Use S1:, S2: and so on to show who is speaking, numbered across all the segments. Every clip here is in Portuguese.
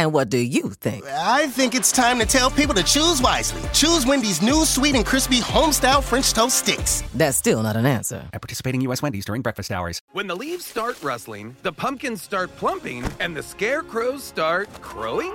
S1: And what do you think?
S2: I think it's time to tell people to choose wisely. Choose Wendy's new sweet and crispy homestyle French toast sticks.
S1: That's still not an answer.
S3: At participating U.S. Wendy's during breakfast hours.
S4: When the leaves start rustling, the pumpkins start plumping, and the scarecrows start crowing?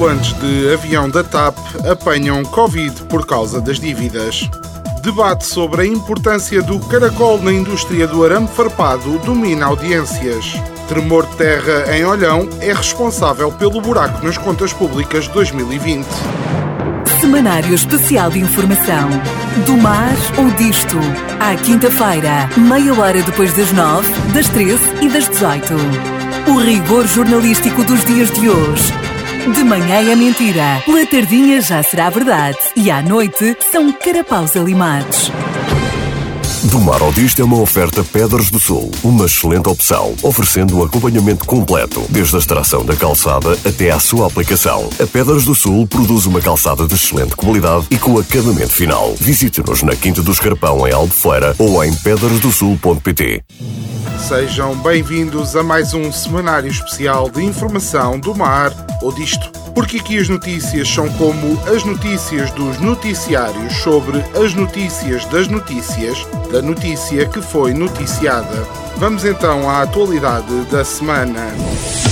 S5: Tripulantes de avião da TAP apanham Covid por causa das dívidas. Debate sobre a importância do caracol na indústria do arame farpado domina audiências. Tremor de terra em Olhão é responsável pelo buraco nas contas públicas de 2020.
S6: Semanário Especial de Informação. Do mar ou disto. À quinta-feira, meia hora depois das nove, das treze e das dezoito. O rigor jornalístico dos dias de hoje. De manhã é mentira, pela tardinha já será verdade e à noite são carapaus alimados.
S7: Do Mar ao Disto é uma oferta Pedras do Sul, uma excelente opção, oferecendo um acompanhamento completo, desde a extração da calçada até à sua aplicação. A Pedras do Sul produz uma calçada de excelente qualidade e com acabamento final. Visite-nos na Quinta do Escarpão, em Albufeira, ou em pedrasdosul.pt.
S5: Sejam bem-vindos a mais um semanário especial de informação do mar ou disto. Porque aqui as notícias são como as notícias dos noticiários sobre as notícias das notícias da notícia que foi noticiada. Vamos então à atualidade da semana.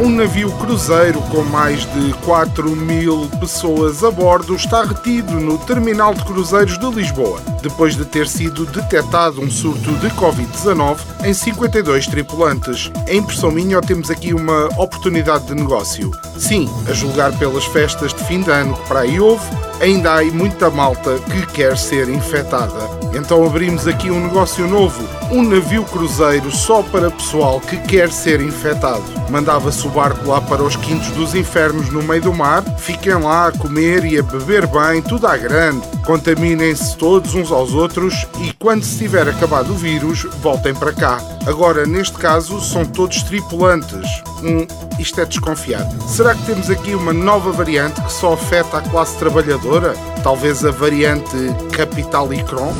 S5: Um navio cruzeiro com mais de 4 mil pessoas a bordo está retido no terminal de cruzeiros de Lisboa, depois de ter sido detectado um surto de Covid-19 em 52 tripulantes. Em impressão minha, temos aqui uma oportunidade de negócio. Sim, a julgar pelas festas de fim de ano que para aí houve, ainda há muita malta que quer ser infectada. Então abrimos aqui um negócio novo, um navio cruzeiro só para pessoal que quer ser infectado. Mandava-se o barco lá para os quintos dos infernos no meio do mar, fiquem lá a comer e a beber bem, tudo à grande. Contaminem-se todos uns aos outros e quando se tiver acabado o vírus, voltem para cá. Agora, neste caso, são todos tripulantes. Hum, isto é desconfiado. Será que temos aqui uma nova variante que só afeta a classe trabalhadora? Talvez a variante Capital Icron?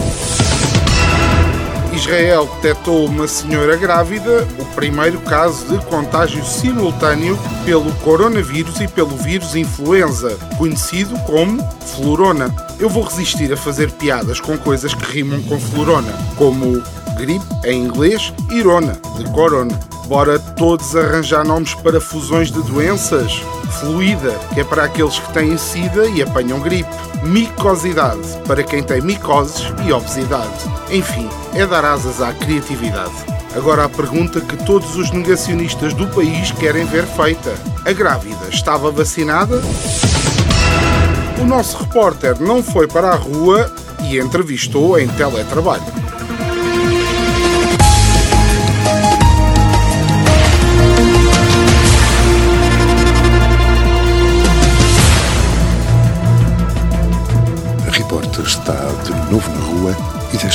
S5: Israel detectou uma senhora grávida, o primeiro caso de contágio simultâneo pelo coronavírus e pelo vírus influenza, conhecido como florona. Eu vou resistir a fazer piadas com coisas que rimam com florona, como gripe em inglês, irona, de corona. Bora todos arranjar nomes para fusões de doenças? Fluida, que é para aqueles que têm sida e apanham gripe. Micosidade, para quem tem micoses e obesidade. Enfim, é dar asas à criatividade. Agora a pergunta que todos os negacionistas do país querem ver feita: a grávida estava vacinada? O nosso repórter não foi para a rua e entrevistou em teletrabalho.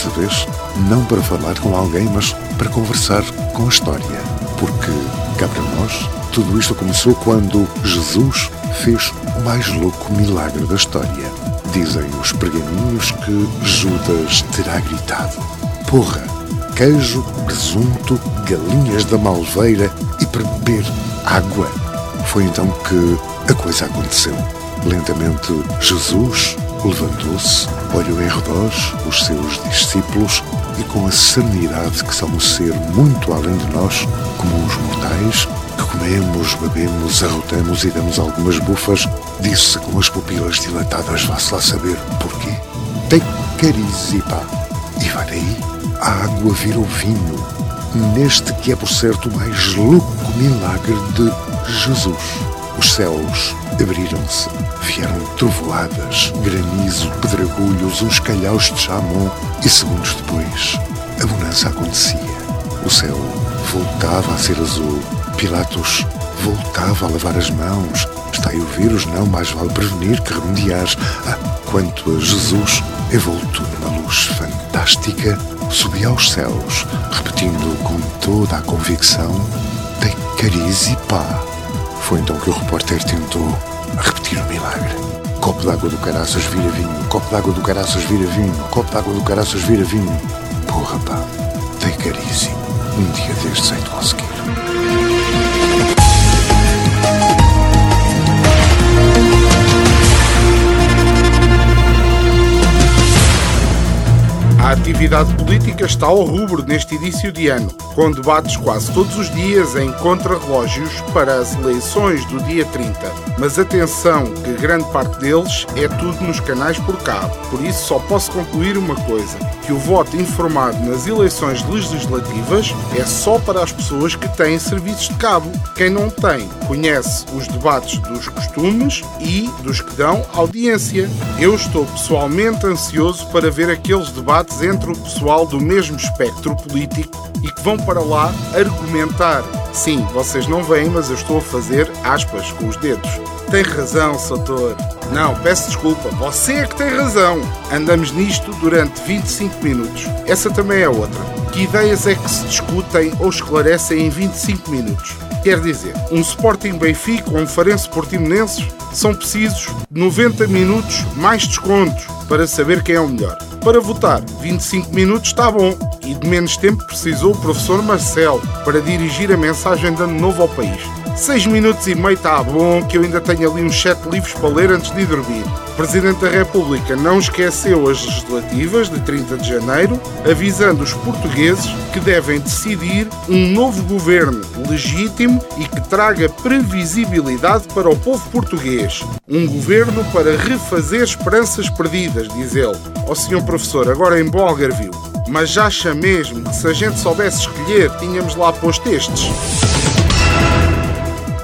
S8: Desta vez não para falar com alguém, mas para conversar com a história. Porque, cá para nós, tudo isto começou quando Jesus fez o mais louco milagre da história. Dizem os pergaminhos que Judas terá gritado: Porra! Queijo, presunto, galinhas da malveira e para beber água. Foi então que a coisa aconteceu. Lentamente, Jesus levantou-se, olhou em redor os seus discípulos e, com a serenidade que são um ser muito além de nós, como os mortais, que comemos, bebemos, arrotamos e damos algumas bufas, Disse com as pupilas dilatadas, vá-se lá saber porquê. Tem cariz e. E vai daí, a água vira o vinho. Neste que é, por certo, o mais louco milagre de Jesus. Os céus abriram-se, vieram trovoadas, granizo, pedregulhos, uns calhaus de chamon e segundos depois a bonança acontecia. O céu voltava a ser azul, Pilatos voltava a lavar as mãos. Está aí o vírus, não, mais vale prevenir que remediar. Ah, quanto a Jesus, envolto numa luz fantástica, subia aos céus, repetindo com toda a convicção: Tem cariz e pá. Foi então que o repórter tentou repetir o milagre. Copo d'água do caraças vira vinho, copo d'água do caraças vira vinho, copo d'água do caraças vira vinho. Porra, pá, tem cariz. Um dia destes hei de conseguir.
S5: A atividade política está ao rubro neste início de ano, com debates quase todos os dias em contrarrelógios para as eleições do dia 30. Mas atenção, que grande parte deles é tudo nos canais por cabo. Por isso só posso concluir uma coisa, que o voto informado nas eleições legislativas é só para as pessoas que têm serviços de cabo. Quem não tem, conhece os debates dos costumes e dos que dão audiência. Eu estou pessoalmente ansioso para ver aqueles debates entre o pessoal do mesmo espectro político e que vão para lá argumentar. Sim, vocês não veem, mas eu estou a fazer aspas com os dedos. Tem razão, Soutor. Não, peço desculpa, você é que tem razão. Andamos nisto durante 25 minutos. Essa também é outra. Que ideias é que se discutem ou esclarecem em 25 minutos? Quer dizer, um Sporting Benfica ou um Farense Portimonenses são precisos 90 minutos mais descontos para saber quem é o melhor. Para votar, 25 minutos está bom. E de menos tempo precisou o professor Marcelo para dirigir a mensagem de ano novo ao país. 6 minutos e meio está bom, que eu ainda tenho ali uns 7 livros para ler antes de ir dormir. O Presidente da República não esqueceu as legislativas de 30 de janeiro, avisando os portugueses que devem decidir um novo governo legítimo e que traga previsibilidade para o povo português. Um governo para refazer esperanças perdidas, diz ele. Ó oh, senhor professor, agora em bom algarvio. Mas já acha mesmo que se a gente soubesse escolher, tínhamos lá posto estes?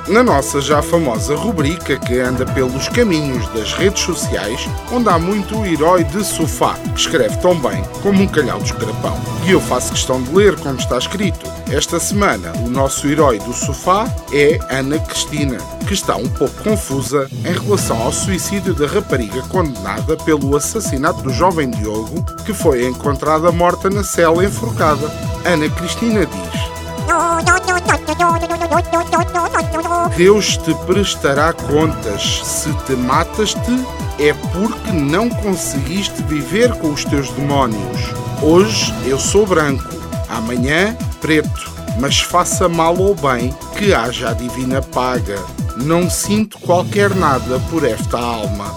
S5: Na nossa já famosa rubrica que anda pelos caminhos das redes sociais, onde há muito herói de sofá, que escreve tão bem como um calhau de escarapão. E eu faço questão de ler como está escrito. Esta semana, o nosso herói do sofá é Ana Cristina, que está um pouco confusa em relação ao suicídio da rapariga condenada pelo assassinato do jovem Diogo, que foi encontrada morta na cela enforcada. Ana Cristina diz: Deus te prestará contas. Se te matas-te, é porque não conseguiste viver com os teus demónios. Hoje eu sou branco, amanhã preto, mas faça mal ou bem, que haja a divina paga. Não sinto qualquer nada por esta alma.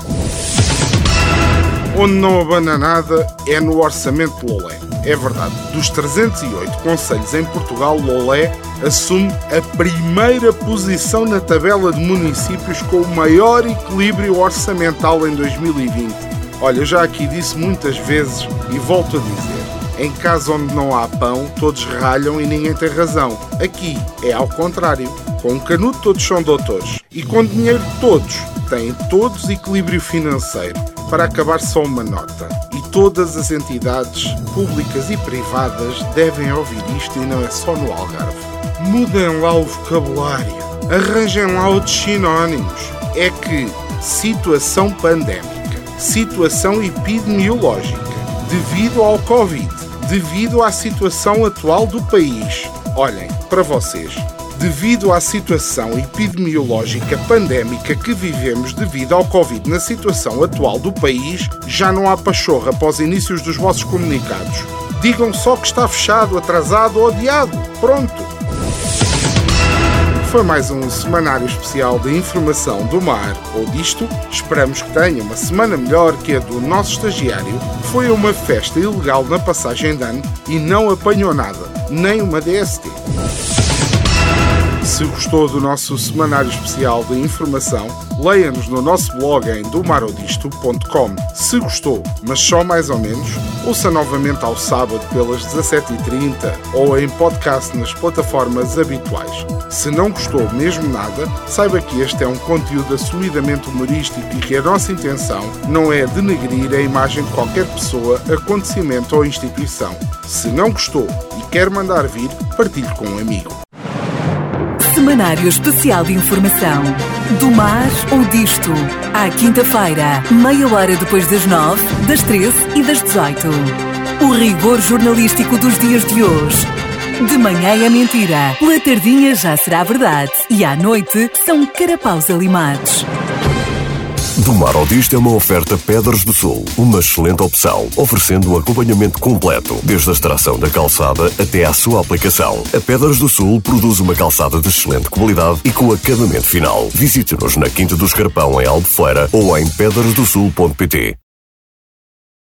S5: Onde não abana nada é no orçamento Lolé. É verdade, dos 308 conselhos em Portugal, Lolé assume a primeira posição na tabela de municípios com o maior equilíbrio orçamental em 2020. Olha, já aqui disse muitas vezes e volto a dizer: em casa onde não há pão, todos ralham e ninguém tem razão. Aqui é ao contrário. Com um canudo todos são doutores e com dinheiro todos têm todos equilíbrio financeiro. Para acabar só uma nota. Todas as entidades públicas e privadas devem ouvir isto e não é só no Algarve. Mudem lá o vocabulário. Arranjem lá outros sinónimos. É que situação pandémica, situação epidemiológica, devido ao Covid, devido à situação atual do país. Olhem, para vocês, devido à situação epidemiológica pandémica que vivemos devido ao Covid na situação atual do país, já não há pachorra após inícios dos vossos comunicados. Digam só que está fechado, atrasado ou adiado. Pronto. Foi mais um semanário especial de informação do mar ou disto. Esperamos que tenha uma semana melhor que a do nosso estagiário. Foi uma festa ilegal na passagem de ano e não apanhou nada, nem uma DST. Se gostou do nosso semanário especial de informação, Leia-nos no nosso blog em domarodisto.com. Se gostou, mas só mais ou menos, ouça novamente ao sábado pelas 17h30 ou em podcast nas plataformas habituais. Se não gostou mesmo nada, saiba que este é um conteúdo assumidamente humorístico e que a nossa intenção não é denegrir a imagem de qualquer pessoa, acontecimento ou instituição. Se não gostou e quer mandar vir, partilhe com um amigo.
S6: Semanário Especial de Informação. Do mar ou disto. À quinta-feira, meia hora depois das nove, das treze e das dezoito. O rigor jornalístico dos dias de hoje. De manhã é mentira, pela tardinha já será verdade e à noite são carapaus alimados.
S7: Do Mar ao Disto é uma oferta Pedras do Sul, uma excelente opção, oferecendo o acompanhamento completo, desde a extração da calçada até à sua aplicação. A Pedras do Sul produz uma calçada de excelente qualidade e com acabamento final. Visite-nos na Quinta do Escarpão, em Albufeira, ou em pedrasdosul.pt.